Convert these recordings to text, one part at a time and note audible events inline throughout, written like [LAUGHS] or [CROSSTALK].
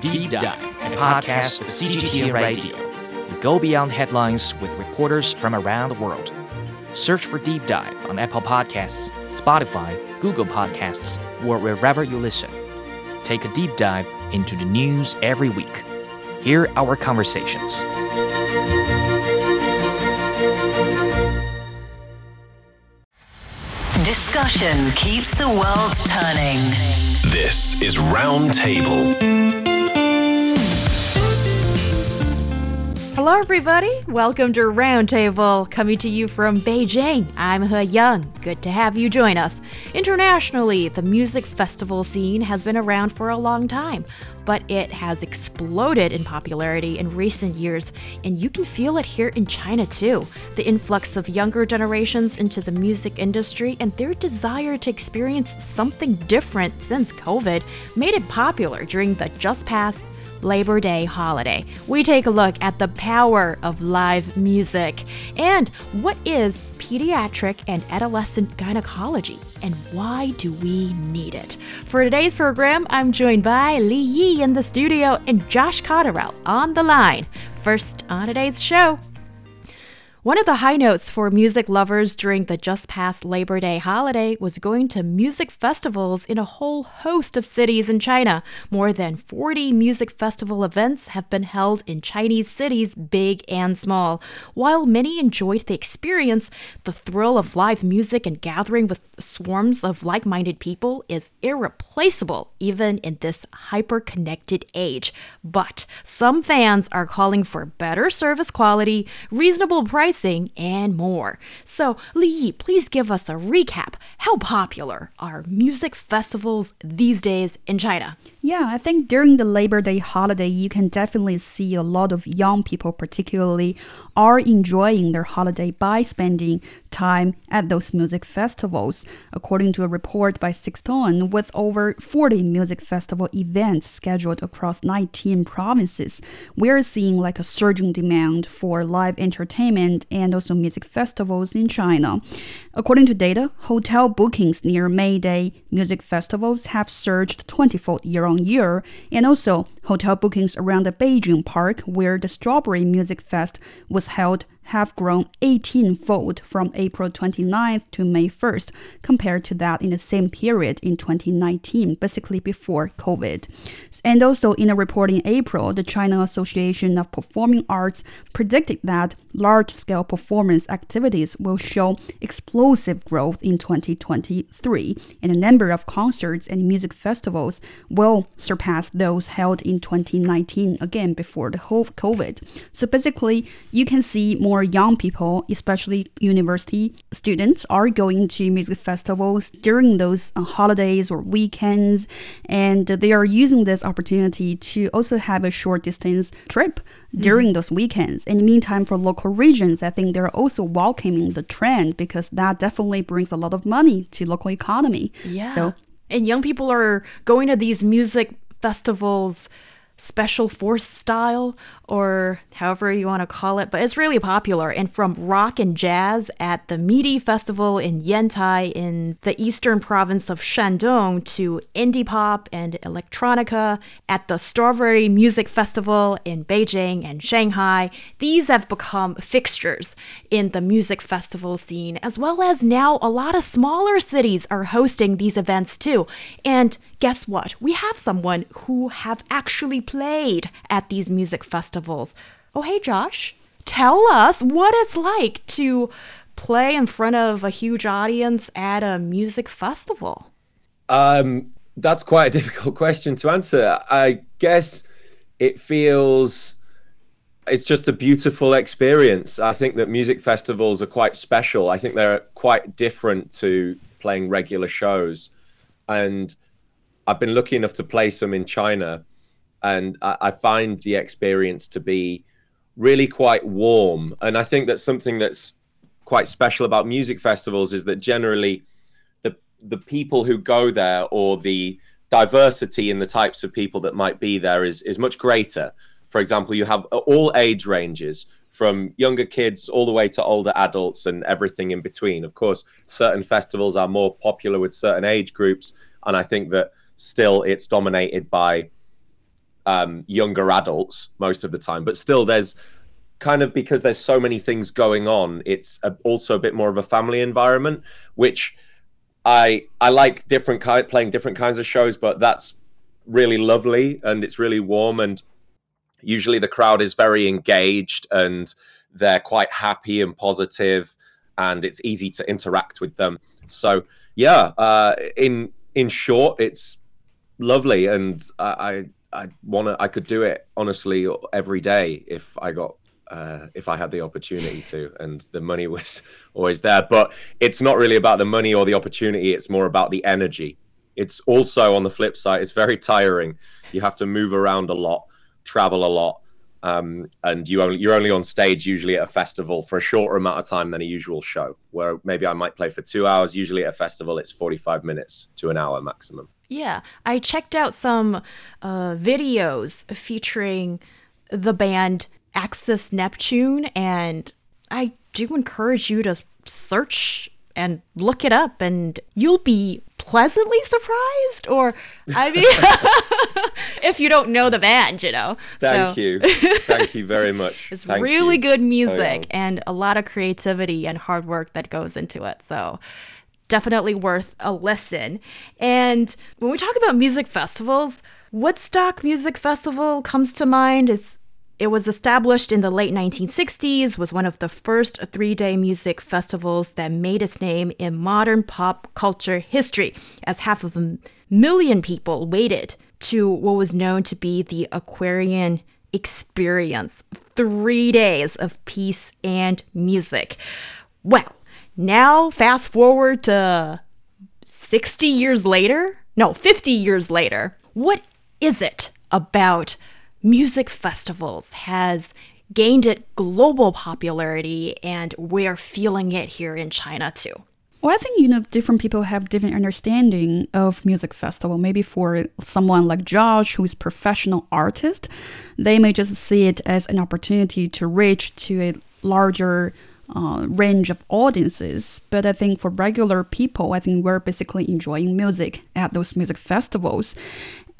Deep Dive, a podcast of CGTN Radio. We go beyond headlines with reporters from around the world. Search for Deep Dive on Apple Podcasts, Spotify, Google Podcasts, or wherever you listen. Take a deep dive into the news every week. Hear our conversations. Discussion keeps the world turning. This is Roundtable. Hello, everybody. Welcome to Roundtable, coming to you from Beijing. I'm Heyang. Good to have you join us. Internationally, the music festival scene has been around for a long time, but it has exploded in popularity in recent years, and you can feel it here in China too. The influx of younger generations into the music industry and their desire to experience something different since COVID made it popular during the just past Labor Day holiday. We take a look at the power of live music and what is pediatric and adolescent gynecology and why do we need it? For today's program, I'm joined by Li Yi in the studio and Josh Cotterill on the line. First on today's show, one of the high notes for music lovers during the just past Labor Day holiday was going to music festivals in a whole host of cities in China. More than 40 music festival events have been held in Chinese cities, big and small. While many enjoyed the experience, the thrill of live music and gathering with swarms of like minded people is irreplaceable, even in this hyper connected age. But some fans are calling for better service quality, reasonable prices and more. So, Li Yi, please give us a recap. How popular are music festivals these days in China? Yeah, I think during the Labor Day holiday, you can definitely see a lot of young people, particularly, are enjoying their holiday by spending time at those music festivals. According to a report by Sixth Tone, with over 40 music festival events scheduled across 19 provinces, we're seeing like a surging demand for live entertainment and also music festivals in China. According to data, hotel bookings near May Day music festivals have surged 20-fold year on year, and also hotel bookings around the Beijing Park, where the Strawberry Music Fest was held, have grown 18 fold from April 29th to May 1st, compared to that in the same period in 2019, basically before COVID. And also, in a report in April, the China Association of Performing Arts predicted that large scale performance activities will show explosive growth in 2023, and the number of concerts and music festivals will surpass those held in 2019, again before the whole COVID. So basically, you can see more young people, especially university students, are going to music festivals during those uh, holidays or weekends, and they are using this opportunity to also have a short distance trip during those weekends. In the meantime, for local regions, I think they're also welcoming the trend because that definitely brings a lot of money to local economy. Yeah. So and young people are going to these music festivals special force style or however you want to call it, but it's really popular. And from rock and jazz at the Midi Festival in Yantai in the eastern province of Shandong to indie pop and electronica at the Strawberry Music Festival in Beijing and Shanghai, these have become fixtures in the music festival scene, as well as now a lot of smaller cities are hosting these events too. And guess what? We have someone who have actually played at these music festivals. Oh, hey, Josh. Tell us what it's like to play in front of a huge audience at a music festival. Um, that's quite a [LAUGHS] difficult question to answer. I guess it feels it's just a beautiful experience. I think that music festivals are quite special. I think they're quite different to playing regular shows. And I've been lucky enough to play some in China, and I, I find the experience to be really quite warm. And I think that's something that's quite special about music festivals is that generally the the people who go there or the diversity in the types of people that might be there is is much greater. For example, you have all age ranges from younger kids all the way to older adults and everything in between. Of course, certain festivals are more popular with certain age groups, and I think that still it's dominated by um, younger adults most of the time, but still there's kind of because there's so many things going on. It's a, also a bit more of a family environment, which I I like different kind playing different kinds of shows, but that's really lovely and it's really warm and usually the crowd is very engaged and they're quite happy and positive and it's easy to interact with them so yeah uh, in in short it's lovely and i i, to i could do it honestly every day if i got uh, if I had the opportunity to, and the money [LAUGHS] was always there. But it's not really about the money or the opportunity; it's more about the energy. It's also on the flip side, it's very tiring. You have to move around a lot, travel a lot, um, and you only you're only on stage usually at a festival for a shorter amount of time than a usual show. Where maybe I might play for two hours. Usually at a festival, it's 45 minutes to an hour maximum. Yeah, I checked out some uh, videos featuring the band Axis Neptune, and I do encourage you to search and look it up, and you'll be pleasantly surprised. Or, I mean, [LAUGHS] if you don't know the band, you know. Thank so. you. Thank you very much. [LAUGHS] It's Thank really you. good oh, music oh, and a lot of creativity and hard work that goes into it. So, definitely worth a listen. And when we talk about music festivals, Woodstock Music Festival comes to mind. It's it was established in the late 1960s, was one of the first three-day music festivals that made its name in modern pop culture history, as half of a million people waited to what was known to be the Aquarian experience. Three days of peace and music. Well, now fast forward to 60 years later? No, 50 years later. What is it about music festivals has gained it global popularity and we're feeling it here in China too. Well, I think you know different people have different understanding of music festival. Maybe for someone like Josh, who is professional artist, they may just see it as an opportunity to reach to a larger uh, range of audiences. But I think for regular people, I think we're basically enjoying music at those music festivals.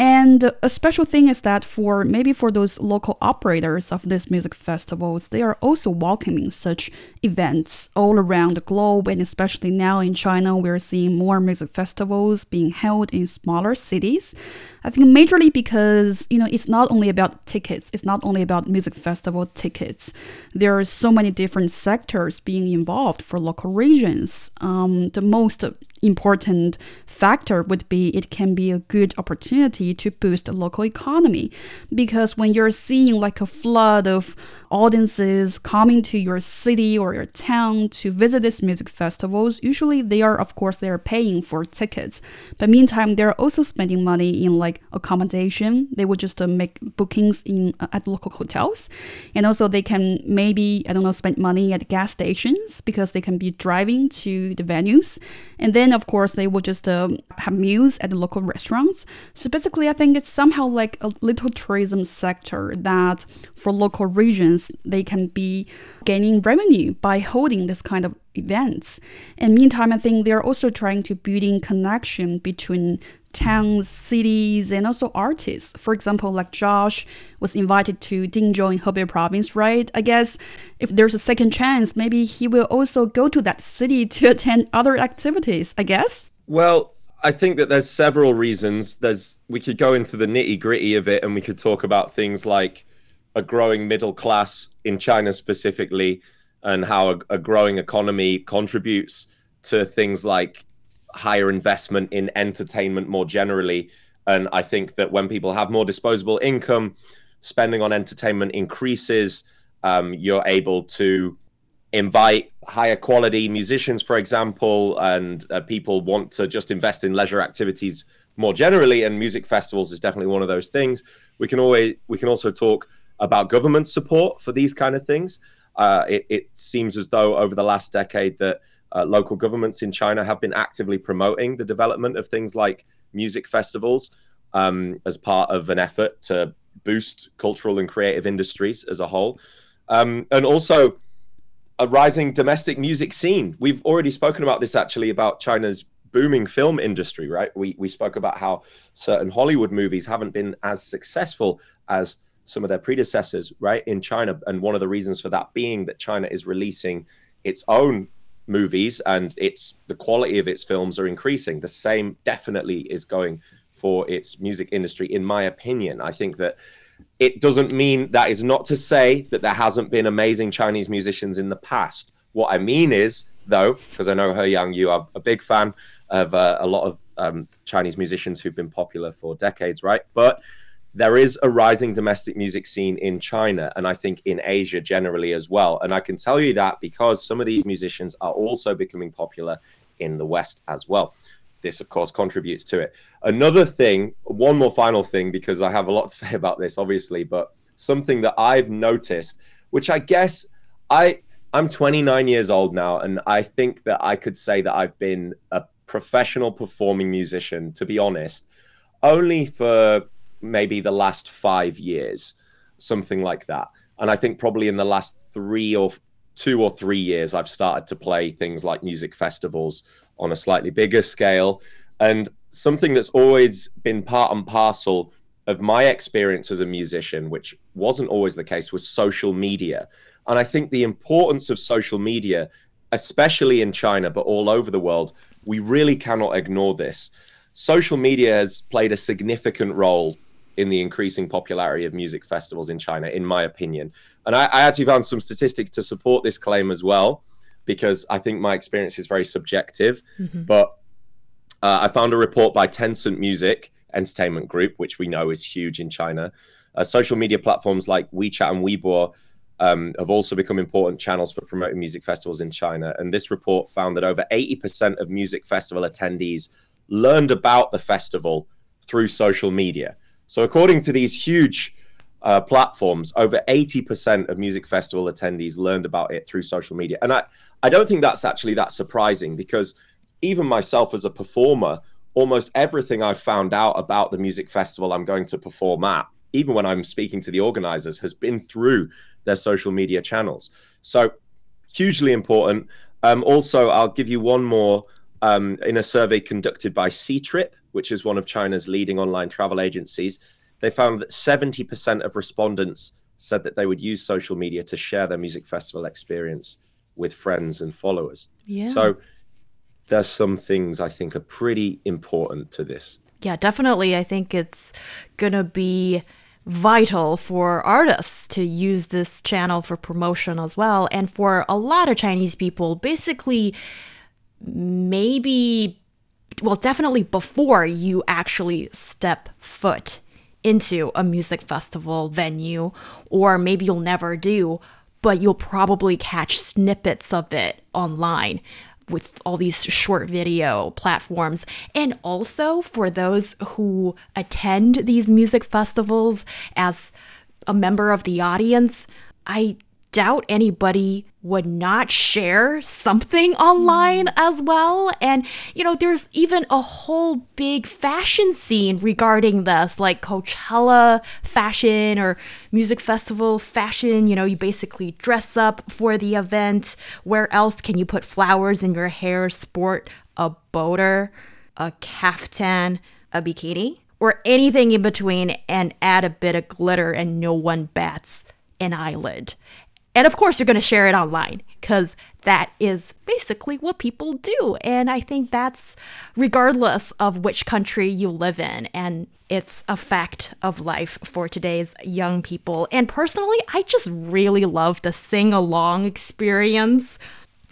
And a special thing is that for maybe for those local operators of these music festivals, they are also welcoming such events all around the globe. And especially now in China, we're seeing more music festivals being held in smaller cities. I think majorly because you know it's not only about tickets, it's not only about music festival tickets. There are so many different sectors being involved for local regions. Um, the most important factor would be it can be a good opportunity to boost the local economy because when you're seeing like a flood of audiences coming to your city or your town to visit these music festivals usually they are of course they are paying for tickets but meantime they're also spending money in like accommodation. They would just uh, make bookings in uh, at local hotels. And also they can maybe i don't know spend money at gas stations because they can be driving to the venues. And then of course they will just uh, have meals at the local restaurants. So basically i think it's somehow like a little tourism sector that for local regions, they can be gaining revenue by holding this kind of events. And meantime, I think they're also trying to building connection between towns, cities, and also artists. For example, like Josh was invited to Dingzhou in Hebei province, right? I guess if there's a second chance, maybe he will also go to that city [LAUGHS] to attend other activities, I guess. Well, I think that there's several reasons. There's we could go into the nitty gritty of it, and we could talk about things like a growing middle class in China specifically, and how a, a growing economy contributes to things like higher investment in entertainment more generally. And I think that when people have more disposable income, spending on entertainment increases. Um, you're able to invite higher quality musicians, for example, and uh, people want to just invest in leisure activities more generally. And music festivals is definitely one of those things. We can always we can also talk about government support for these kind of things. Uh, it, it, seems as though over the last decade that uh, local governments in China have been actively promoting the development of things like music festivals um, as part of an effort to boost cultural and creative industries as a whole. Um, and also a rising domestic music scene. We've already spoken about this actually about China's booming film industry, right? We we spoke about how certain Hollywood movies haven't been as successful as some of their predecessors, right, in China, and one of the reasons for that being that China is releasing its own movies and its the quality of its films are increasing. The same definitely is going for its music industry, in my opinion. I think that it doesn't mean that is not to say that there hasn't been amazing Chinese musicians in the past. What I mean is, though, because I know Heyang you are a big fan of uh, a lot of um, Chinese musicians who've been popular for decades, right? But there is a rising domestic music scene in China and I think in Asia generally as well. And I can tell you that because some of these musicians are also becoming popular in the West as well. This, of course, contributes to it. Another thing, one more final thing, because I have a lot to [LAUGHS] say about this, obviously, but something that I've noticed, which I guess I I'm 29 years old now, and I think that I could say that I've been a professional performing musician, to be honest, only for maybe the last five years, something like that. And I think probably in the last three or two or three years, I've started to play things like music festivals on a slightly bigger scale. And something that's always been part and parcel of my experience as a musician, which wasn't always the case, was social media. And I think the importance of social media, especially in China, but all over the world, we really cannot ignore this. Social media has played a significant role in the increasing popularity of music festivals in China, in my opinion. And I, I actually found some statistics to support this claim as well, because I think my experience is very subjective. Mm-hmm. But uh, I found a report by Tencent Music Entertainment Group, which we know is huge in China. Uh, social media platforms like WeChat and Weibo um, have also become important channels for promoting music festivals in China. And this report found that over 80% of music festival attendees learned about the festival through social media. So, according to these huge uh, platforms, over 80% of music festival attendees learned about it through social media. And I, I don't think that's actually that surprising because even myself as a performer, almost everything I've found out about the music festival I'm going to perform at, even when I'm speaking to the organizers, has been through their social media channels. So, hugely important. Um, also, I'll give you one more um, in a survey conducted by Ctrip, which is one of China's leading online travel agencies, they found that 70% of respondents said that they would use social media to share their music festival experience with friends and followers. Yeah. So there's some things I think are pretty important to this. Yeah, definitely. I think it's going to be vital for artists to use this channel for promotion as well. And for a lot of Chinese people, basically, maybe well, definitely before you actually step foot into a music festival venue, or maybe you'll never do, but you'll probably catch snippets of it online with all these short video platforms. And also for those who attend these music festivals as a member of the audience, I doubt anybody would not share something online mm. as well. And, you know, there's even a whole big fashion scene regarding this, like Coachella fashion or music festival fashion. You know, you basically dress up for the event. Where else can you put flowers in your hair, sport a boater, a caftan, a bikini? Or anything in between and add a bit of glitter and no one bats an eyelid. And of course, you're going to share it online because that is basically what people do. And I think that's regardless of which country you live in and its a fact of life for today's young people. And personally, I just really love the sing along experience.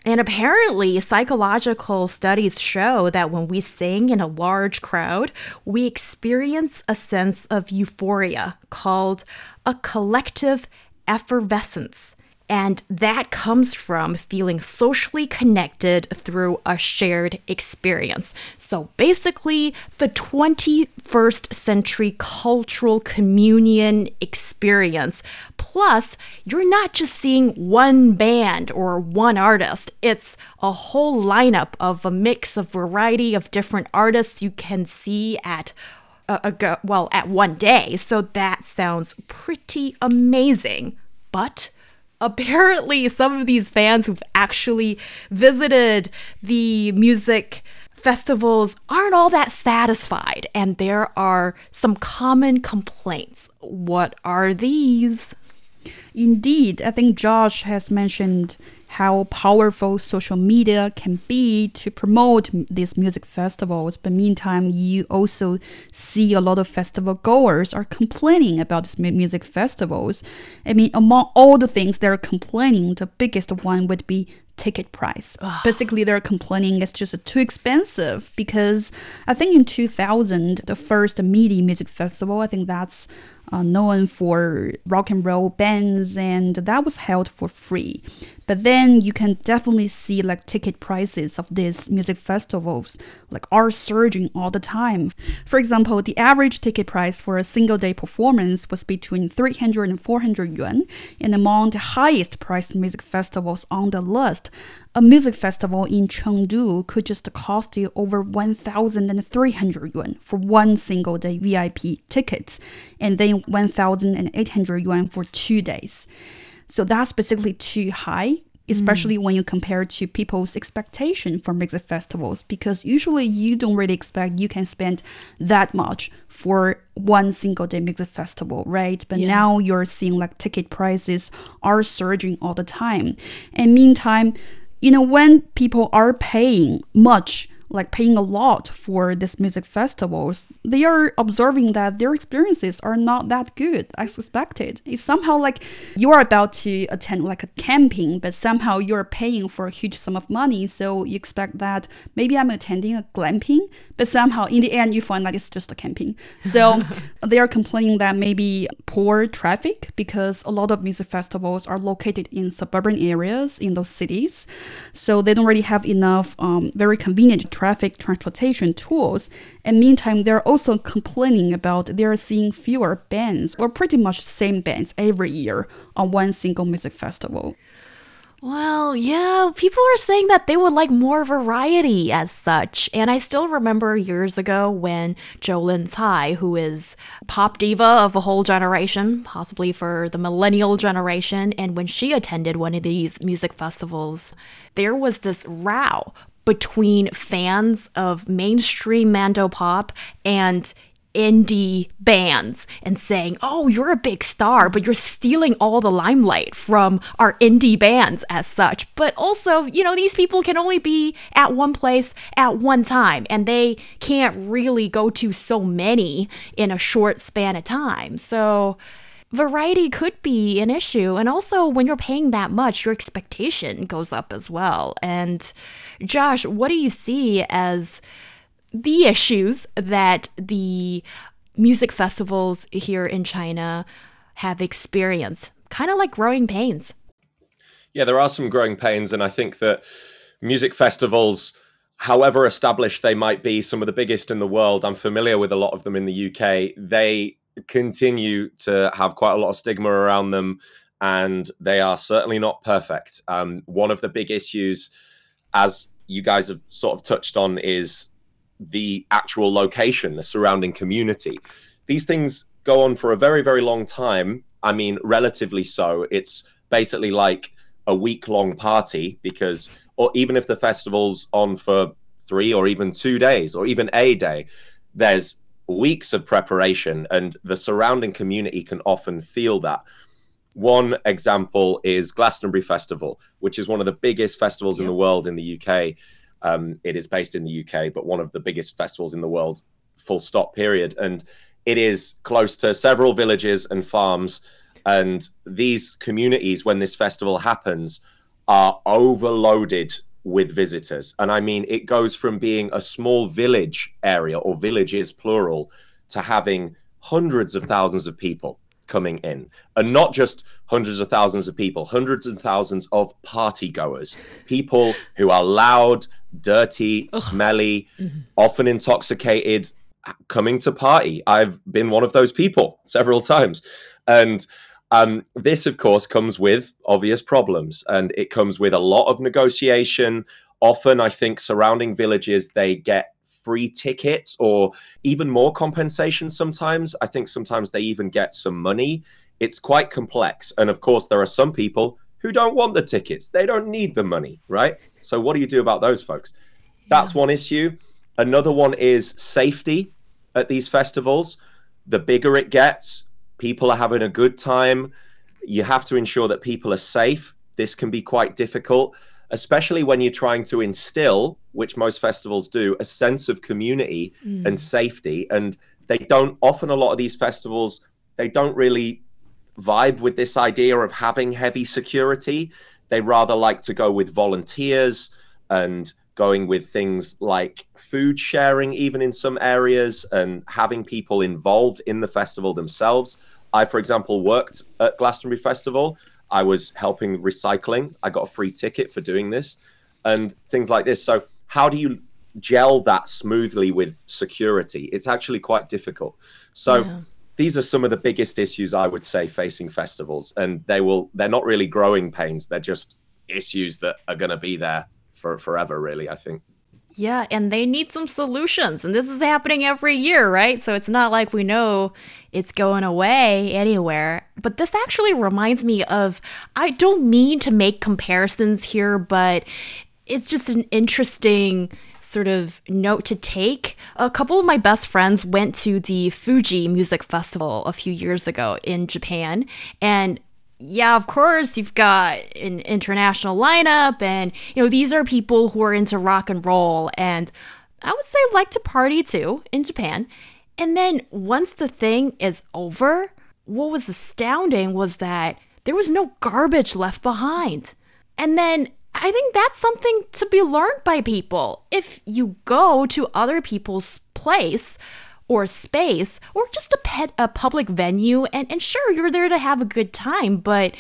And apparently, psychological studies show that when we sing in a large crowd, we experience a sense of euphoria called a collective effervescence. And that comes from feeling socially connected through a shared experience. So basically, the 21st century cultural communion experience. Plus, you're not just seeing one band or one artist, it's a whole lineup of a mix of variety of different artists you can see at a, a well at one day. So that sounds pretty amazing. But apparently some of these fans who've actually visited the music festivals aren't all that satisfied, and there are some common complaints. What are these? Indeed, I think Josh has mentioned how powerful social media can be to promote these music festivals. But meantime, you also see a lot of festival goers are complaining about these music festivals. I mean, among all the things they're complaining, the biggest one would be ticket price. Basically, they're complaining it's just too expensive because I think in 2000, the first MIDI music festival, I think that's uh, known for rock and roll bands, and that was held for free. But then you can definitely see like ticket prices of these music festivals like are surging all the time. For example, the average ticket price for a single day performance was between 300 and 400 yuan, and among the highest priced music festivals on the list, a music festival in Chengdu could just cost you over 1,300 yuan for one single day VIP tickets, and then 1,800 yuan for two days. So that's basically too high, especially mm. when you compare to people's expectation for music festivals, because usually you don't really expect you can spend that much for one single day music festival, right? But yeah. now you're seeing like ticket prices are surging all the time. And meantime, you know, when people are paying much like paying a lot for these music festivals, they are observing that their experiences are not that good as expected. It's somehow like you are about to attend like a camping, but somehow you're paying for a huge sum of money. So you expect that maybe I'm attending a glamping, but somehow in the end you find that it's just a camping. So [LAUGHS] they are complaining that maybe poor traffic because a lot of music festivals are located in suburban areas in those cities. So they don't really have enough um, very convenient traffic transportation tools. And meantime, they're also complaining about they're seeing fewer bands or pretty much the same bands every year on one single music festival. Well, yeah, people are saying that they would like more variety as such. And I still remember years ago when Jolin Tsai, who is pop diva of a whole generation, possibly for the millennial generation, and when she attended one of these music festivals, there was this row between fans of mainstream Mandopop and indie bands and saying, oh, you're a big star, but you're stealing all the limelight from our indie bands as such. But also, you know, these people can only be at one place at one time and they can't really go to so many in a short span of time. So, variety could be an issue. And also, when you're paying that much, your expectation goes up as well. And Josh, what do you see as the issues that the music festivals here in China have experienced? Kind of like growing pains. Yeah, there are some growing pains. And I think that music festivals however established they might be, some of the biggest in the world, I'm familiar with a lot of them in the UK, they continue to have quite a lot of stigma around them, and they are certainly not perfect. Um, one of the big issues, as you guys have sort of touched on, is the actual location, the surrounding community. These things go on for a very, very long time. I mean, relatively so. It's basically like a week long party because, or even if the festival's on for three or even two days or even a day, there's weeks of preparation, and the surrounding community can often feel that. One example is Glastonbury Festival, which is one of the biggest festivals in the world in the UK. Um, it is based in the UK, but one of the biggest festivals in the world, full stop, period. And it is close to several villages and farms. And these communities, when this festival happens, are overloaded with visitors. And I mean, it goes from being a small village area or villages plural to having hundreds of thousands of people coming in. And not just hundreds of thousands of people, hundreds and thousands of party goers, people who are loud, dirty, smelly, mm-hmm. often intoxicated, coming to party. I've been one of those people [LAUGHS] several times. And um, this, of course, comes with obvious problems and it comes with a lot of negotiation. Often, I think surrounding villages, they get free tickets or even more compensation sometimes. I think sometimes they even get some money. It's quite complex. And of course, there are some people who don't want the tickets, they don't need the money, right? So, what do you do about those folks? That's one issue. Another one is safety at these festivals. The bigger it gets, people are having a good time. You have to ensure that people are safe. This can be quite difficult, especially when you're trying to instill, which most festivals do, a sense of community mm. and safety. And they don't, often, a lot of these festivals, they don't really vibe with this idea of having heavy security. They rather like to go with volunteers and going with things like food sharing, even in some areas, and having people involved in the festival themselves. I, for example, worked at Glastonbury Festival. I was helping recycling. I got a free ticket for doing this and things like this. So, how do you gel that smoothly with security? It's actually quite difficult. So, yeah. these are some of the biggest issues I would say facing festivals. And they will, they're not really growing pains, they're just issues that are going to be there for forever, really, I think. Yeah, and they need some solutions. And this is happening every year, right? So it's not like we know it's going away anywhere. But this actually reminds me of I don't mean to make comparisons here, but it's just an interesting sort of note to take. A couple of my best friends went to the Fuji Music Festival a few years ago in Japan, and yeah, of course, you've got an international lineup, and you know, these are people who are into rock and roll, and I would say like to party too in Japan. And then once the thing is over, what was astounding was that there was no garbage left behind. And then I think that's something to be learned by people. If you go to other people's place, or space or just a pet a public venue and, and sure you're there to have a good time but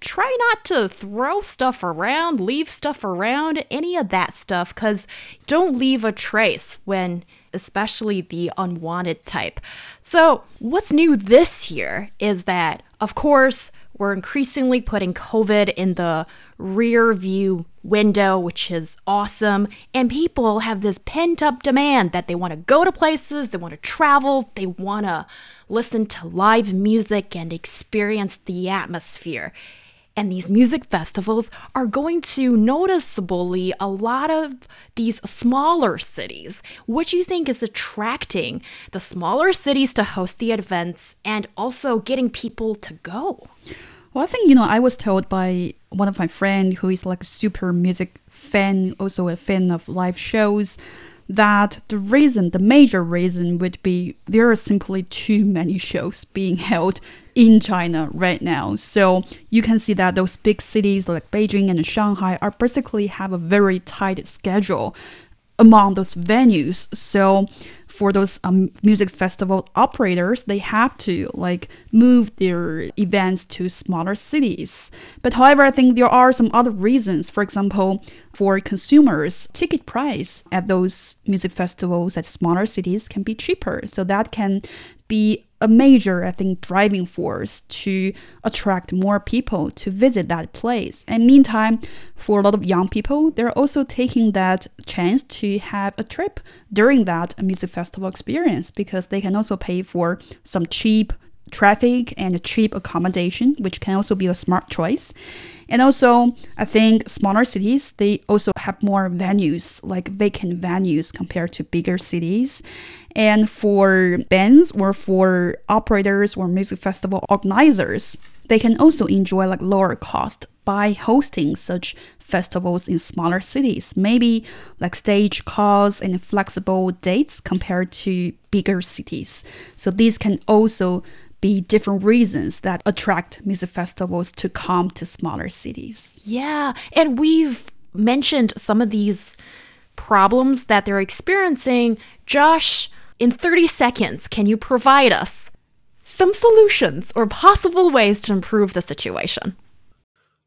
try not to throw stuff around leave stuff around any of that stuff because don't leave a trace when especially the unwanted type. So what's new this year is that of course we're increasingly putting covid in the rear view window, which is awesome. And people have this pent up demand that they want to go to places, they want to travel, they want to listen to live music and experience the atmosphere. And these music festivals are going to noticeably a lot of these smaller cities. What do you think is attracting the smaller cities to host the events and also getting people to go? Well, I think, you know, I was told by one of my friend who is like a super music fan, also a fan of live shows, that the reason, the major reason would be there are simply too many shows being held in China right now. So you can see that those big cities like Beijing and Shanghai are basically have a very tight schedule among those venues. So for those um, music festival operators, they have to like move their events to smaller cities. But however, I think there are some other reasons. For example, for consumers, ticket price at those music festivals at smaller cities can be cheaper. So that can be a major, I think, driving force to attract more people to visit that place. And meantime, for a lot of young people, they're also taking that chance to have a trip during that music festival experience because they can also pay for some cheap traffic and cheap accommodation, which can also be a smart choice. And also, I think smaller cities, they also have more venues, like vacant venues compared to bigger cities. And for bands or for operators or music festival organizers, they can also enjoy like lower cost by hosting such festivals in smaller cities, maybe like stage costs and flexible dates compared to bigger cities. So these can also be different reasons that attract music festivals to come to smaller cities. Yeah, and we've mentioned some of these problems that they're experiencing. Josh, in 30 seconds, can you provide us some solutions or possible ways to improve the situation?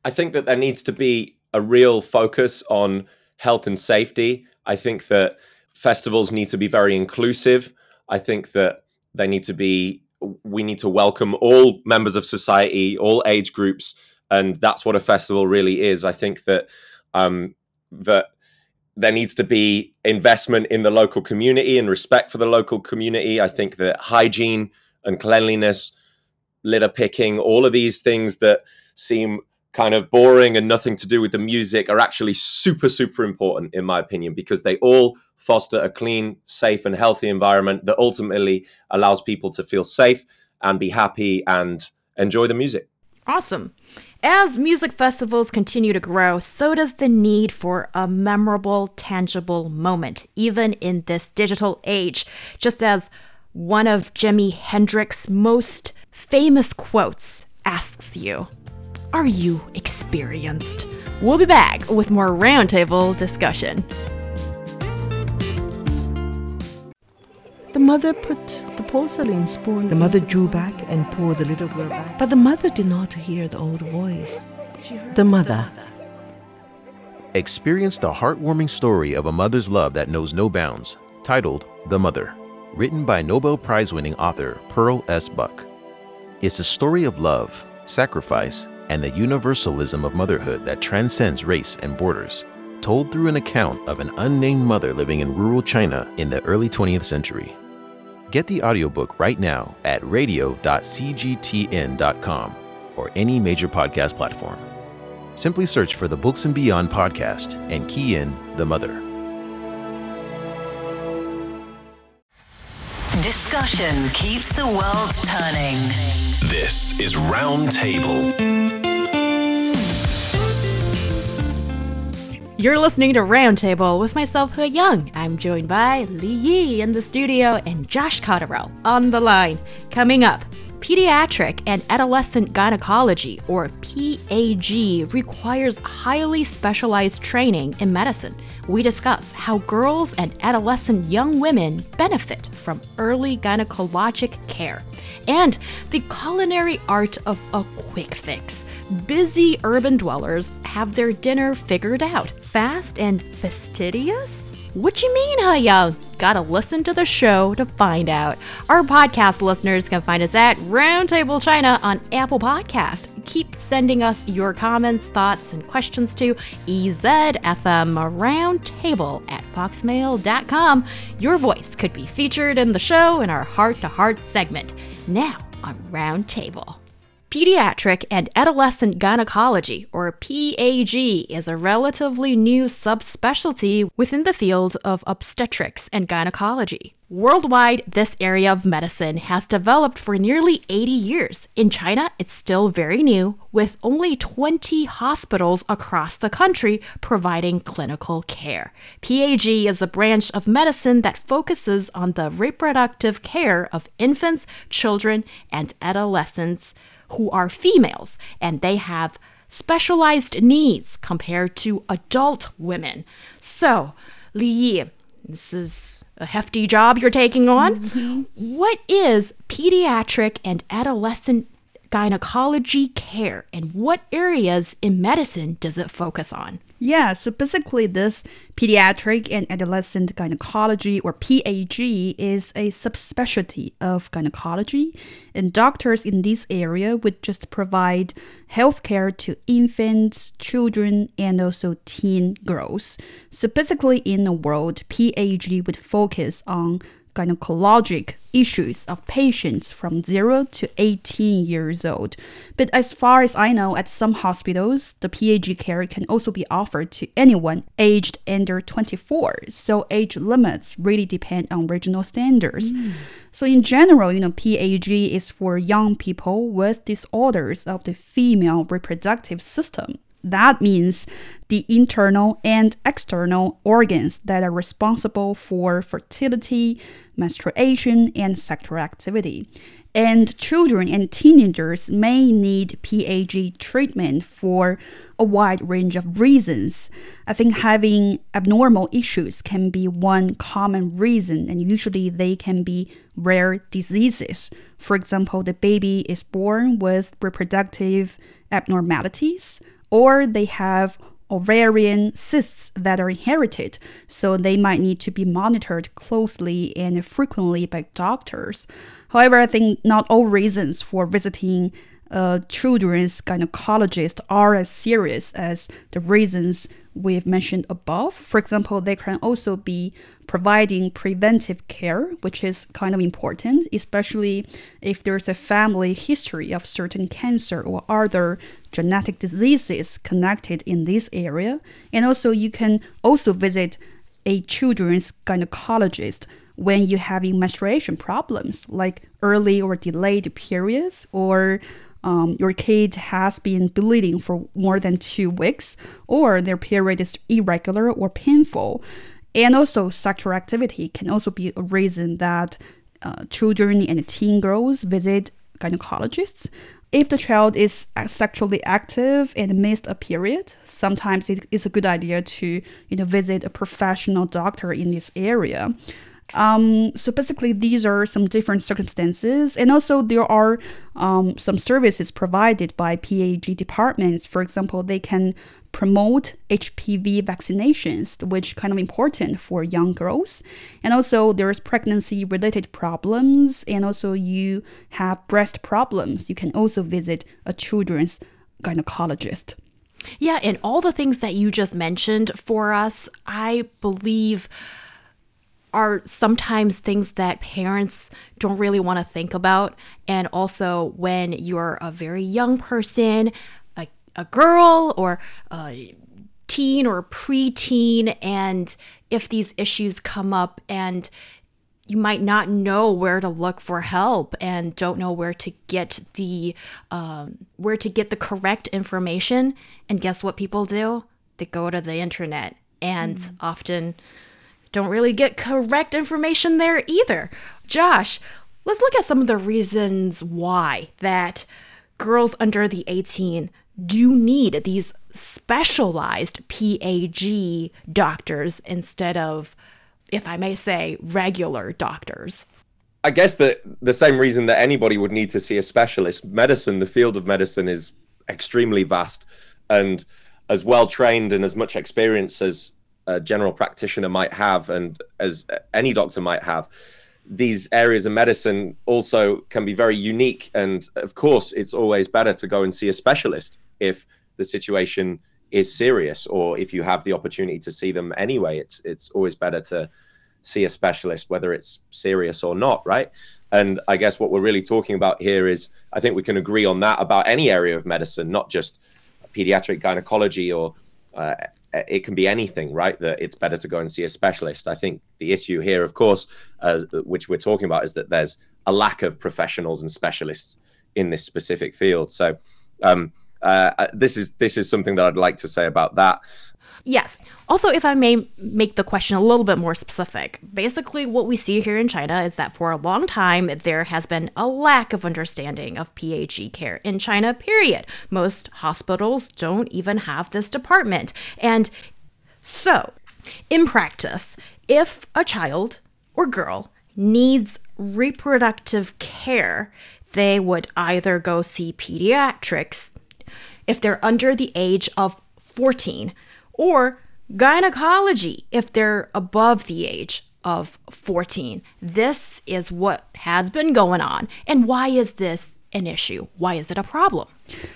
I think that there needs to be a real focus on health and safety. I think that festivals need to be very inclusive. I think that they need to be we need to welcome all members of society, all age groups, and that's what a festival really is. I think that um, that there needs to be investment in the local community and respect for the local community. I think that hygiene and cleanliness, litter picking, all of these things that seem kind of boring and nothing to do with the music are actually super, super important, in my opinion, because they all foster a clean, safe, and healthy environment that ultimately allows people to feel safe and be happy and enjoy the music. Awesome. As music festivals continue to grow, so does the need for a memorable, tangible moment, even in this digital age. Just as one of Jimi Hendrix's most famous quotes asks you, Are you experienced? We'll be back with more roundtable discussion. The mother put the porcelain spoon. The mother drew back and poured the little girl back. But the mother did not hear the old voice. The mother. Experience the heartwarming story of a mother's love that knows no bounds, titled The Mother, written by Nobel Prize winning author Pearl S. Buck. It's a story of love, sacrifice, and the universalism of motherhood that transcends race and borders, told through an account of an unnamed mother living in rural China in the early 20th century. Get the audiobook right now at radio.cgtn.com or any major podcast platform. Simply search for the Books and Beyond podcast and key in The Mother. Discussion keeps the world turning. This is Roundtable. You're listening to Roundtable with myself, Heyang. I'm joined by Li Yi in the studio and Josh Cotterill on the line. Coming up, Pediatric and Adolescent Gynecology, or PAG, requires highly specialized training in medicine. We discuss how girls and adolescent young women benefit from early gynecologic care, and the culinary art of a quick fix. Busy urban dwellers have their dinner figured out, fast and fastidious? What you mean, huh, young? Gotta listen to the show to find out. Our podcast listeners can find us at Roundtable China on Apple Podcast. Keep sending us your comments, thoughts, and questions to EZFM Roundtable at foxmail.com. Your voice could be featured in the show in our heart to heart segment. Now on Roundtable. Pediatric and Adolescent Gynecology, or PAG, is a relatively new subspecialty within the field of obstetrics and gynecology. Worldwide, this area of medicine has developed for nearly 80 years. In China, it's still very new, with only 20 hospitals across the country providing clinical care. PAG is a branch of medicine that focuses on the reproductive care of infants, children, and adolescents who are females and they have specialized needs compared to adult women. So, Li Yi, this is a hefty job you're taking on. Mm-hmm. What is pediatric and adolescent gynecology care and what areas in medicine does it focus on? Yeah, so basically, this pediatric and adolescent gynecology, or PAG, is a subspecialty of gynecology, and doctors in this area would just provide healthcare to infants, children, and also teen girls. So basically, in the world, PAG would focus on gynecologic issues of patients from 0 to 18 years old. But as far as I know, at some hospitals, the PAG care can also be offered to anyone aged under 24. So age limits really depend on regional standards. Mm. So in general, you know, PAG is for young people with disorders of the female reproductive system. That means the internal and external organs that are responsible for fertility, menstruation, and sexual activity. And children and teenagers may need PAG treatment for a wide range of reasons. I think having abnormal issues can be one common reason, and usually they can be rare diseases. For example, the baby is born with reproductive abnormalities or they have ovarian cysts that are inherited, so they might need to be monitored closely and frequently by doctors. However, I think not all reasons for visiting children's gynecologists are as serious as the reasons we've mentioned above. For example, they can also be providing preventive care, which is kind of important, especially if there's a family history of certain cancer or other genetic diseases connected in this area. And also, you can also visit a children's gynecologist when you're having menstruation problems like early or delayed periods or um, your kid has been bleeding for more than two weeks or their period is irregular or painful and also sexual activity can also be a reason that uh, children and teen girls visit gynecologists if the child is sexually active and missed a period, sometimes it is a good idea to you know visit a professional doctor in this area. Um, so basically, these are some different circumstances, and also there are um, some services provided by PAG departments. For example, they can promote HPV vaccinations, which kind of important for young girls. And also, there's pregnancy-related problems, and also you have breast problems. You can also visit a children's gynecologist. Yeah, and all the things that you just mentioned for us, I believe are sometimes things that parents don't really want to think about. And also, when you're a very young person, a, a girl or a teen or preteen, and if these issues come up and you might not know where to look for help and don't know where to get the um, where to get the correct information and guess what people do they go to the internet and mm. often don't really get correct information there either. Josh, let's look at some of the reasons why that girls under the 18 do need these specialized PAG doctors instead of, if I may say, regular doctors. I guess that the same reason that anybody would need to see a specialist. Medicine, the field of medicine, is extremely vast, and as well trained and as much experience as a general practitioner might have and as any doctor might have these areas of medicine also can be very unique. And of course it's always better to go and see a specialist if the situation is serious or if you have the opportunity to see them anyway. It's it's always better to see a specialist whether it's serious or not right? And i guess what we're really talking about here is i think we can agree on that about any area of medicine not just pediatric gynecology or uh, it can be anything, right? That it's better to go and see a specialist. I think the issue here, of course, which we're talking about, is that there's a lack of professionals and specialists in this specific field. So um, uh, uh this is this is something that I'd like to say about that. Yes. Also, if I may make the question a little bit more specific, basically what we see here in China is that for a long time there has been a lack of understanding of PAG care in China, period. Most hospitals don't even have this department. And so, in practice, if a child or girl needs reproductive care, they would either go see pediatrics if they're under the age of 14 or gynecology if they're above the age of 14. This is what has been going on. And why is this an issue? Why is it a problem?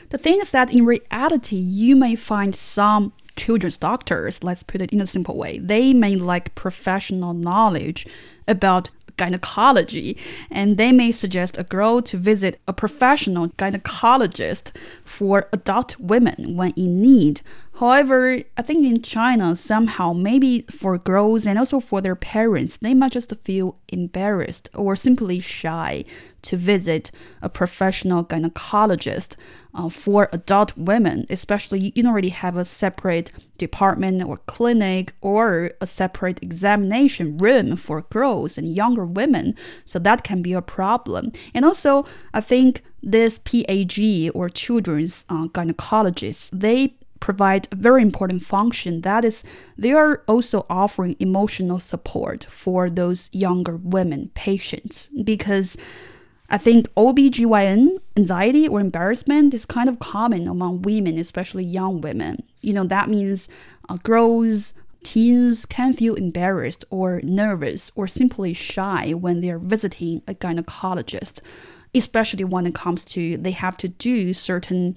The thing is that in reality, you may find some children's doctors, let's put it in a simple way, they may lack professional knowledge about gynecology, and they may suggest a girl to visit a professional gynecologist for adult women when in need However, I think in China, somehow, maybe for girls and also for their parents, they might just feel embarrassed or simply shy to visit a professional gynecologist. Uh, for adult women, especially you don't already have a separate department or clinic or a separate examination room for girls and younger women. So that can be a problem. And also, I think this PAG or children's uh, gynecologists, they provide a very important function that is they are also offering emotional support for those younger women patients because I think OBGYN anxiety or embarrassment is kind of common among women, especially young women. You know, that means uh, girls, teens can feel embarrassed or nervous or simply shy when they're visiting a gynecologist especially when it comes to they have to do certain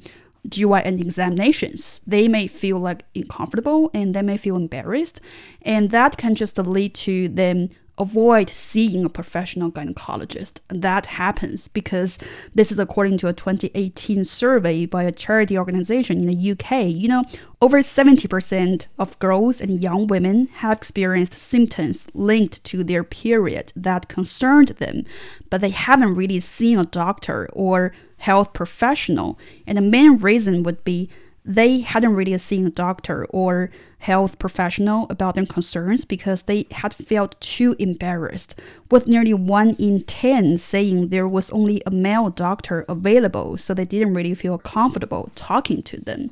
GYN examinations. They may feel like uncomfortable and they may feel embarrassed, and that can just lead to them avoid seeing a professional gynecologist. That happens because this is according to a 2018 survey by a charity organization in the UK. You know, over 70% of girls and young women have experienced symptoms linked to their period that concerned them, but they haven't really seen a doctor or health professional. And the main reason would be they hadn't really seen a doctor or health professional about their concerns because they had felt too embarrassed, with nearly one in 10 saying there was only a male doctor available, so they didn't really feel comfortable talking to them.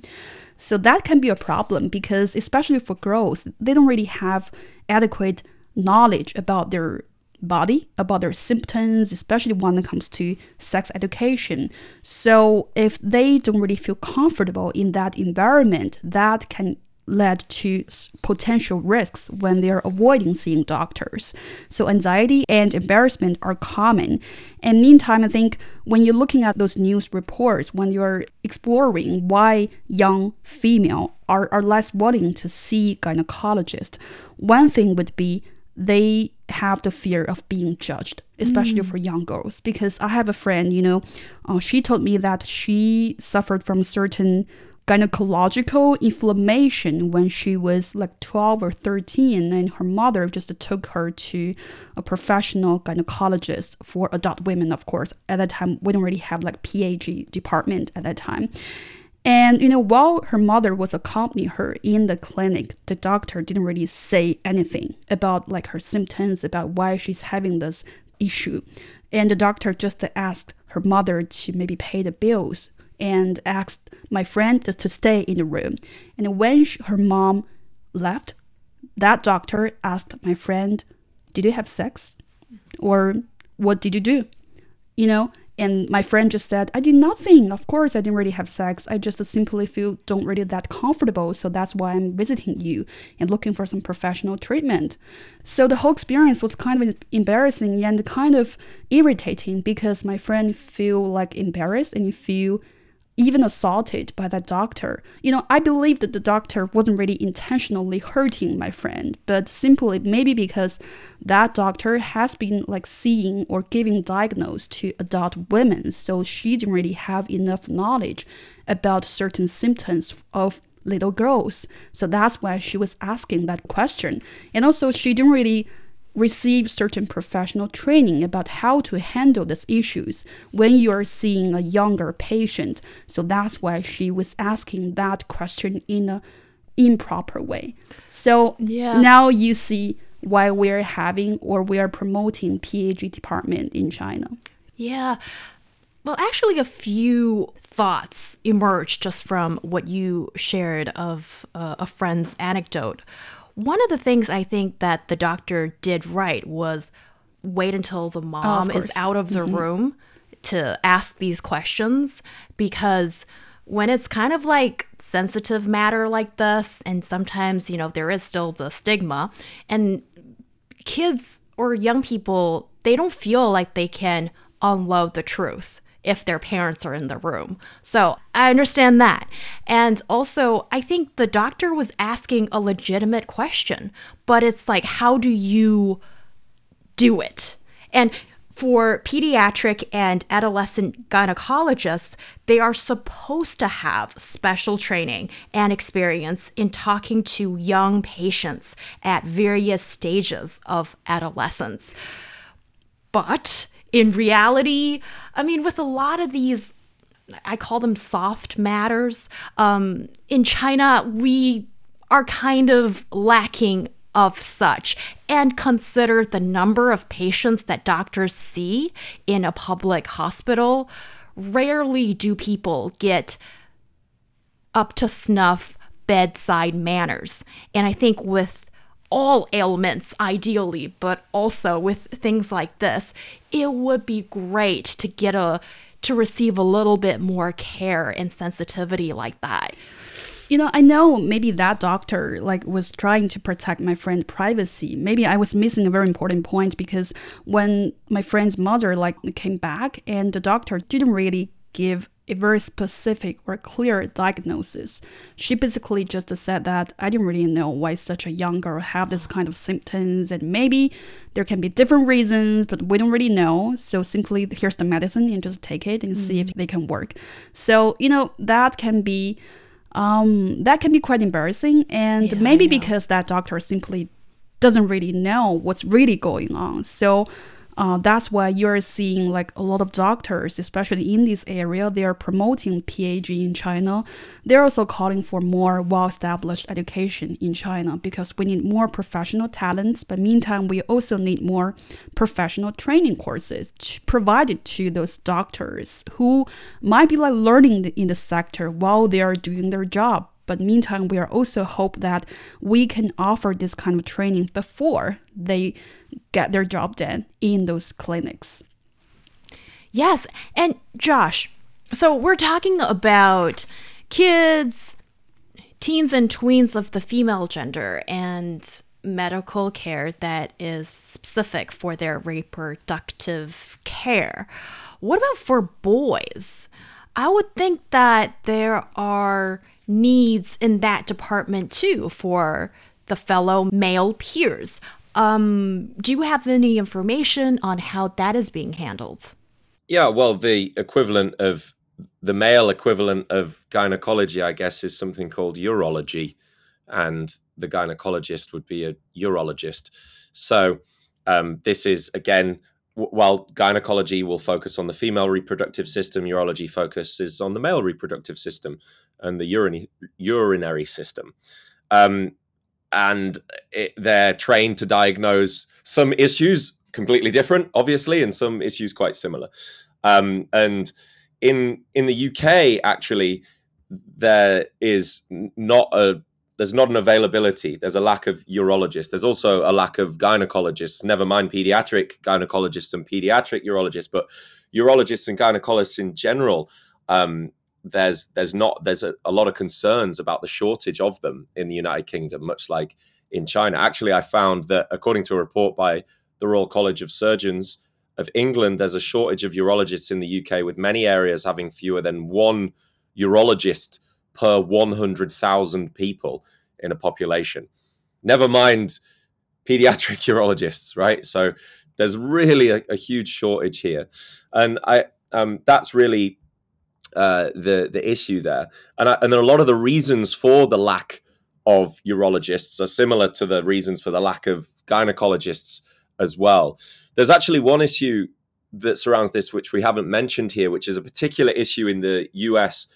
So that can be a problem because, especially for girls, they don't really have adequate knowledge about their body, about their symptoms, especially when it comes to sex education. So if they don't really feel comfortable in that environment, that can lead to potential risks when they are avoiding seeing doctors. So anxiety and embarrassment are common. And meantime, I think when you're looking at those news reports, when you're exploring why young female are, are less willing to see gynecologists, one thing would be they have the fear of being judged, especially mm. for young girls. Because I have a friend, you know, uh, she told me that she suffered from certain gynecological inflammation when she was like 12 or 13 and her mother just took her to a professional gynecologist for adult women of course at that time we don't really have like PAG department at that time and you know, while her mother was accompanying her in the clinic, the doctor didn't really say anything about like her symptoms, about why she's having this issue. And the doctor just asked her mother to maybe pay the bills and asked my friend just to stay in the room. And when she, her mom left, that doctor asked my friend, Did you have sex? Or what did you do? You know, and my friend just said, I did nothing. Of course, I didn't really have sex. I just simply feel don't really that comfortable. So that's why I'm visiting you and looking for some professional treatment. So the whole experience was kind of embarrassing and kind of irritating because my friend feel like embarrassed and feel even assaulted by that doctor. You know, I believe that the doctor wasn't really intentionally hurting my friend, but simply maybe because that doctor has been like seeing or giving diagnose to adult women, so she didn't really have enough knowledge about certain symptoms of little girls. So that's why she was asking that question. And also she didn't really receive certain professional training about how to handle these issues when you are seeing a younger patient. So that's why she was asking that question in a improper way. So yeah. now you see why we're having or we are promoting PAG department in China. Yeah. Well, actually, a few thoughts emerged just from what you shared of uh, a friend's anecdote. One of the things I think that the doctor did right was wait until the mom oh, is out of the mm-hmm. room to ask these questions because when it's kind of like sensitive matter like this and sometimes you know there is still the stigma and kids or young people they don't feel like they can unload the truth if their parents are in the room. So I understand that. And also, I think the doctor was asking a legitimate question, but it's like, how do you do it? And for pediatric and adolescent gynecologists, they are supposed to have special training and experience in talking to young patients at various stages of adolescence. But in reality, I mean, with a lot of these, I call them soft matters, um, in China, we are kind of lacking of such and consider the number of patients that doctors see in a public hospital. Rarely do people get up to snuff bedside manners. And I think with all ailments, ideally, but also with things like this, it would be great to get a to receive a little bit more care and sensitivity like that. You know, I know maybe that doctor like was trying to protect my friend's privacy. Maybe I was missing a very important point because when my friend's mother like came back and the doctor didn't really give a very specific or clear diagnosis. She basically just said that I didn't really know why such a young girl have this kind of symptoms and maybe there can be different reasons, but we don't really know. So simply here's the medicine and just take it and mm. see if they can work. So, you know, that can be um, that can be quite embarrassing and yeah, maybe because that doctor simply doesn't really know what's really going on. So uh, that's why you're seeing like a lot of doctors, especially in this area, they are promoting PAG in China. They're also calling for more well-established education in China because we need more professional talents. But meantime, we also need more professional training courses provided to those doctors who might be like learning in the sector while they are doing their job but meantime, we are also hope that we can offer this kind of training before they get their job done in those clinics. Yes, and Josh, so we're talking about kids, teens and tweens of the female gender and medical care that is specific for their reproductive care. What about for boys? I would think that there are needs in that department too for the fellow male peers. Um, do you have any information on how that is being handled? Yeah, well, the equivalent of the male equivalent of gynecology, I guess, is something called urology, and the gynecologist would be a urologist. So, um, this is again, w- while gynecology will focus on the female reproductive system, urology focuses on the male reproductive system and the urinary urinary system. Um, and it, they're trained to diagnose some issues completely different, obviously, and some issues quite similar. Um, and in in the UK, actually, there is not a there's not an availability. There's a lack of urologists. There's also a lack of gynecologists. Never mind pediatric gynecologists and pediatric urologists, but urologists and gynecologists in general um, there's there's not there's a, a, lot of concerns about the shortage of them in the United Kingdom, much like in China. Actually, I found that according to a report by the Royal College of Surgeons of England, there's a shortage of urologists in the UK, with many areas having fewer than one urologist per 100,000 people in a population. Never mind pediatric [LAUGHS] urologists, right? So there's really a, a huge shortage here, and I um, that's really uh, the the issue there, and I, and a lot of the reasons for the lack of urologists are similar to the reasons for the lack of gynecologists as well. There's actually one issue that surrounds this which we haven't mentioned here, which is a particular issue in the US,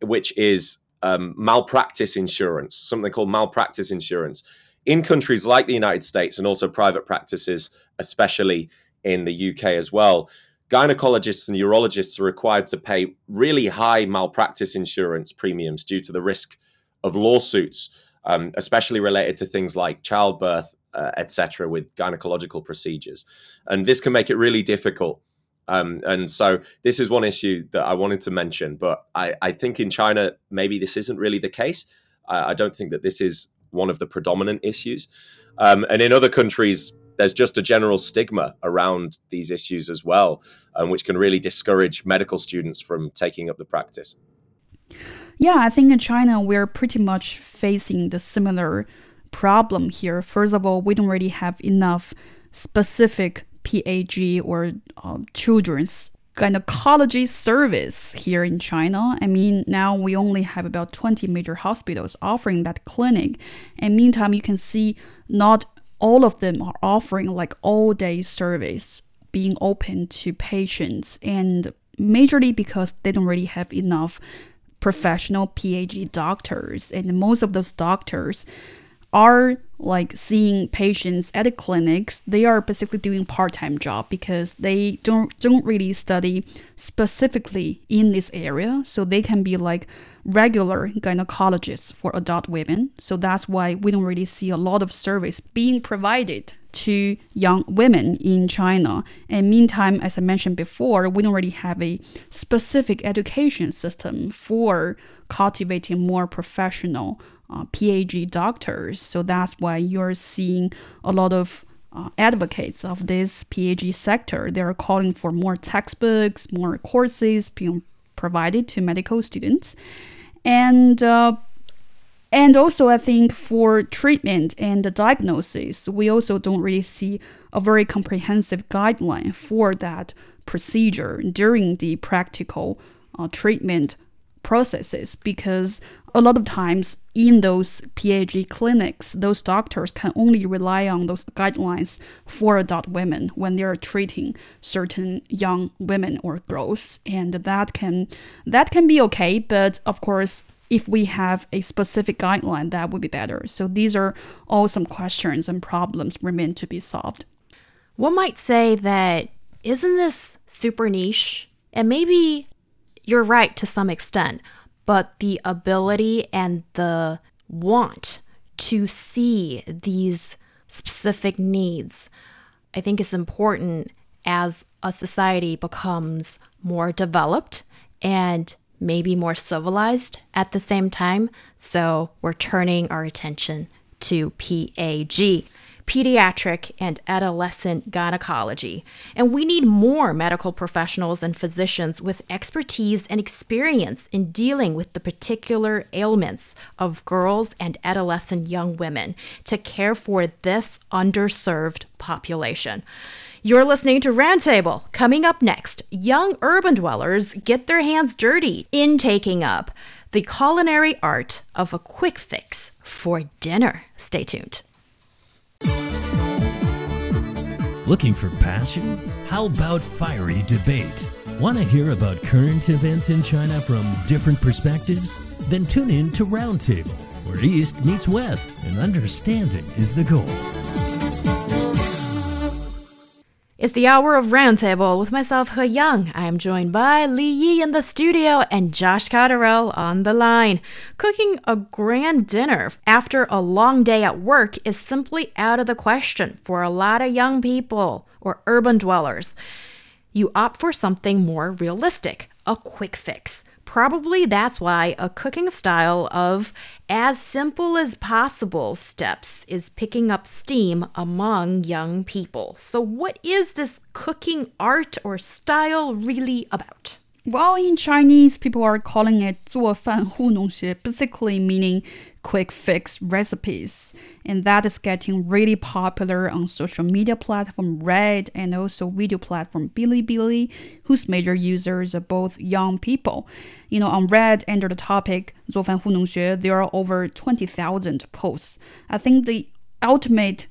which is um, malpractice insurance, something called malpractice insurance. In countries like the United States and also private practices, especially in the UK as well, gynecologists and urologists are required to pay really high malpractice insurance premiums due to the risk of lawsuits, um, especially related to things like childbirth, uh, etc., with gynecological procedures. And this can make it really difficult. Um, and so this is one issue that I wanted to mention, but I, I think in China, maybe this isn't really the case. I, I don't think that this is one of the predominant issues. Um, and in other countries, there's just a general stigma around these issues as well, um, which can really discourage medical students from taking up the practice. Yeah, I think in China, we're pretty much facing the similar problem here. First of all, we don't really have enough specific PAG or uh, children's gynecology service here in China. I mean, now we only have about 20 major hospitals offering that clinic. And meantime, you can see not all of them are offering like all day service being open to patients and majorly because they don't really have enough professional PAG doctors. And most of those doctors are like seeing patients at the clinics, they are basically doing part-time job because they don't don't really study specifically in this area. So they can be like regular gynecologists for adult women. So that's why we don't really see a lot of service being provided to young women in China. And meantime, as I mentioned before, we don't really have a specific education system for cultivating more professional uh, PAG doctors. So that's why you're seeing a lot of uh, advocates of this PAG sector. They're calling for more textbooks, more courses being provided to medical students, and uh, and also I think for treatment and the diagnosis, we also don't really see a very comprehensive guideline for that procedure during the practical uh, treatment processes because a lot of times in those PAG clinics, those doctors can only rely on those guidelines for adult women when they are treating certain young women or girls, and that can that can be okay. But of course, if we have a specific guideline, that would be better. So these are all some questions and problems remain to be solved. One might say that isn't this super niche? And maybe you're right to some extent but the ability and the want to see these specific needs, I think is important as a society becomes more developed and maybe more civilized at the same time. So we're turning our attention to PAG pediatric and adolescent gynecology. And we need more medical professionals and physicians with expertise and experience in dealing with the particular ailments of girls and adolescent young women to care for this underserved population. You're listening to Roundtable. Coming up next, young urban dwellers get their hands dirty in taking up the culinary art of a quick fix for dinner. Stay tuned. Looking for passion? How about fiery debate? Want to hear about current events in China from different perspectives? Then tune in to Roundtable, where East meets West and understanding is the goal. It's the hour of Roundtable with myself, Heyang. I am joined by Li Yi in the studio and Josh Cotterill on the line. Cooking a grand dinner after a long day at work is simply out of the question for a lot of young people or urban dwellers. You opt for something more realistic, a quick fix. Probably that's why a cooking style of as simple as possible steps is picking up steam among young people. So, what is this cooking art or style really about? Well, in Chinese, people are calling it 做饭糊弄学, basically meaning quick fix recipes. And that is getting really popular on social media platform Red and also video platform Bilibili, whose major users are both young people. You know, on Red, under the topic 做饭糊弄学, there are over 20,000 posts. I think the ultimate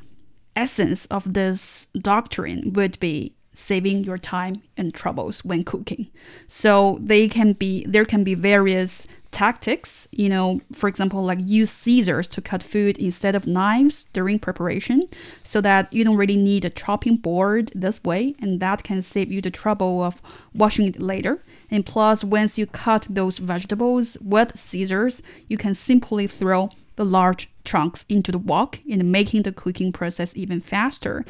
essence of this doctrine would be saving your time and troubles when cooking. So they can be there can be various tactics, you know, for example, like use scissors to cut food instead of knives during preparation so that you don't really need a chopping board this way and that can save you the trouble of washing it later. And plus once you cut those vegetables with scissors, you can simply throw the large chunks into the wok and making the cooking process even faster.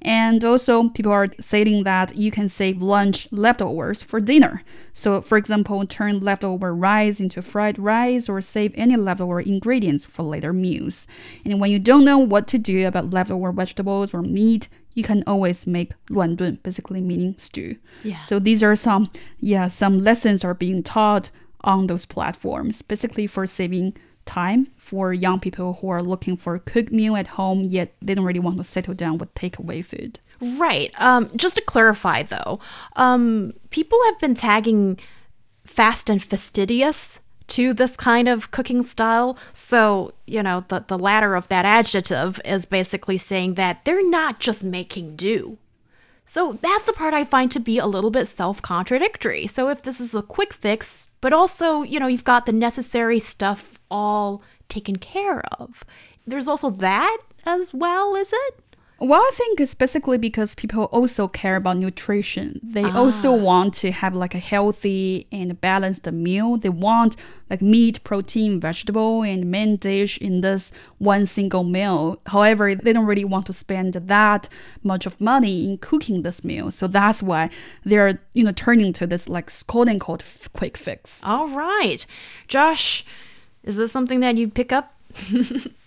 And also, people are saying that you can save lunch leftovers for dinner. So, for example, turn leftover rice into fried rice or save any leftover ingredients for later meals. And when you don't know what to do about leftover vegetables or meat, you can always make 乱炖, basically meaning stew. Yeah. So these are some, yeah, some lessons are being taught on those platforms, basically for saving time for young people who are looking for a cooked meal at home, yet they don't really want to settle down with takeaway food. Right. Um, just to clarify, though, um, people have been tagging fast and fastidious to this kind of cooking style. So, you know, the, the latter of that adjective is basically saying that they're not just making do. So that's the part I find to be a little bit self contradictory. So if this is a quick fix, but also, you know, you've got the necessary stuff all taken care of. there's also that as well, is it? Well, I think it's basically because people also care about nutrition. They also ah. want to have like a healthy and balanced meal. They want like meat, protein, vegetable, and main dish in this one single meal. However, they don't really want to spend that much of money in cooking this meal. So that's why they're, you know, turning to this like quote unquote quick fix. All right. Josh, is this something that you pick up? [LAUGHS]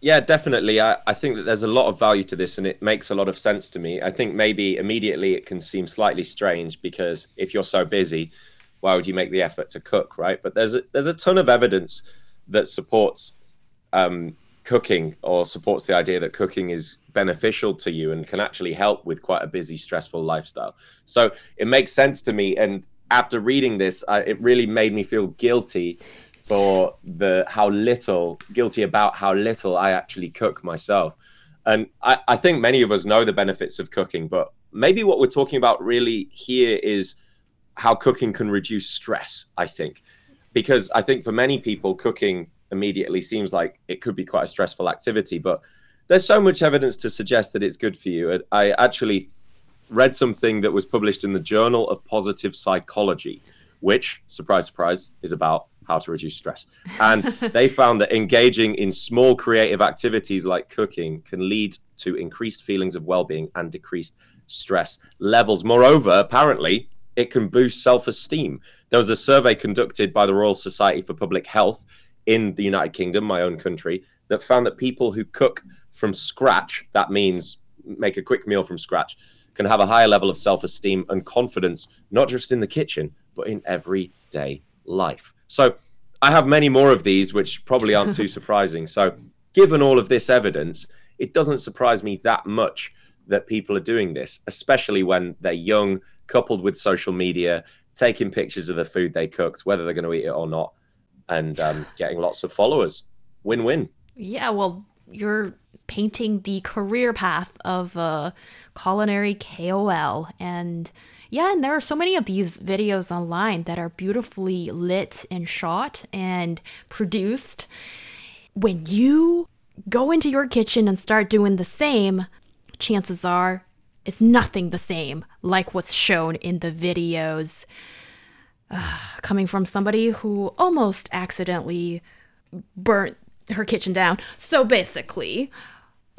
Yeah, definitely. I, I think that there's a lot of value to this and it makes a lot of sense to me. I think maybe immediately it can seem slightly strange because if you're so busy, why would you make the effort to cook, right? But there's a, there's a ton of evidence that supports um, cooking or supports the idea that cooking is beneficial to you and can actually help with quite a busy, stressful lifestyle. So it makes sense to me. And after reading this, I, it really made me feel guilty for the how little guilty about how little I actually cook myself. And I, I think many of us know the benefits of cooking, but maybe what we're talking about really here is how cooking can reduce stress, I think. Because I think for many people, cooking immediately seems like it could be quite a stressful activity, but there's so much evidence to suggest that it's good for you. I actually read something that was published in the Journal of Positive Psychology, which, surprise, surprise, is about how to reduce stress. And [LAUGHS] they found that engaging in small creative activities like cooking can lead to increased feelings of well being and decreased stress levels. Moreover, apparently, it can boost self esteem. There was a survey conducted by the Royal Society for Public Health in the United Kingdom, my own country, that found that people who cook from scratch, that means make a quick meal from scratch, can have a higher level of self esteem and confidence, not just in the kitchen, but in everyday life. So I have many more of these, which probably aren't too [LAUGHS] surprising. So, given all of this evidence, it doesn't surprise me that much that people are doing this, especially when they're young, coupled with social media, taking pictures of the food they cooked, whether they're going to eat it or not, and um, getting lots of followers. Win win. Yeah, well, you're painting the career path of a culinary KOL. And yeah, and there are so many of these videos online that are beautifully lit and shot and produced. When you go into your kitchen and start doing the same, chances are it's nothing the same like what's shown in the videos. Uh, [SIGHS] coming from somebody who almost accidentally burnt her kitchen down. So basically,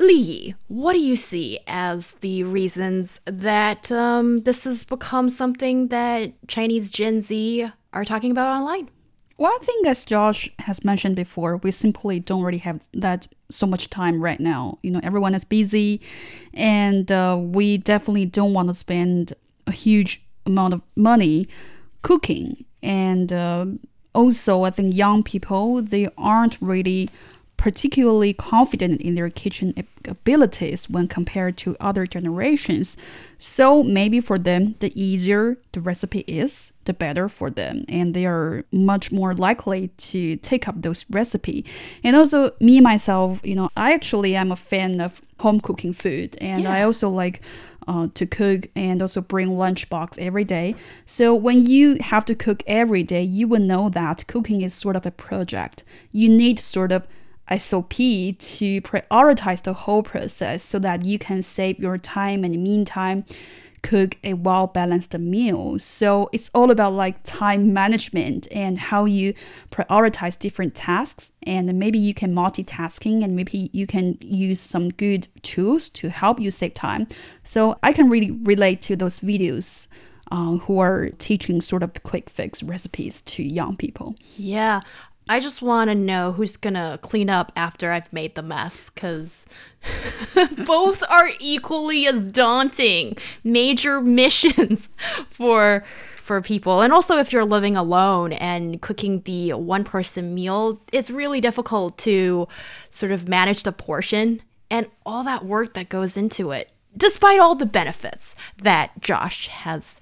Yi, what do you see as the reasons that um, this has become something that Chinese Gen Z are talking about online? Well, I think as Josh has mentioned before, we simply don't really have that so much time right now. You know, everyone is busy, and uh, we definitely don't want to spend a huge amount of money cooking. And uh, also, I think young people they aren't really particularly confident in their kitchen abilities when compared to other generations. So maybe for them, the easier the recipe is, the better for them, and they are much more likely to take up those recipe. And also me myself, you know, I actually am a fan of home cooking food, and Yeah. I also like uh, to cook and also bring lunchbox every day. So when you have to cook every day, you will know that cooking is sort of a project. You need sort of SOP to prioritize the whole process so that you can save your time and meantime cook a well balanced meal. So it's all about like time management and how you prioritize different tasks and maybe you can multitasking and maybe you can use some good tools to help you save time. So I can really relate to those videos uh, who are teaching sort of quick fix recipes to young people. Yeah. I just want to know who's to clean up after I've made the mess because [LAUGHS] both are equally as daunting major [LAUGHS] missions for for people. And also if you're living alone and cooking the one person meal, it's really difficult to sort of manage the portion and all that work that goes into it. Despite all the benefits that Josh has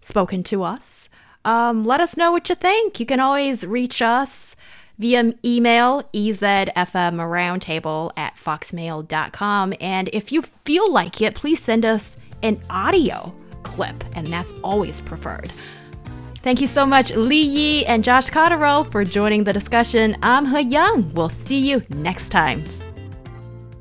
spoken to us. Um, let us know what you think. You can always reach us via email, ezfmroundtable at foxmail.com. And if you feel like it, please send us an audio clip, and that's always preferred. Thank you so much, Li Yi and Josh Cotterill, for joining the discussion. I'm Heyang. We'll see you next time.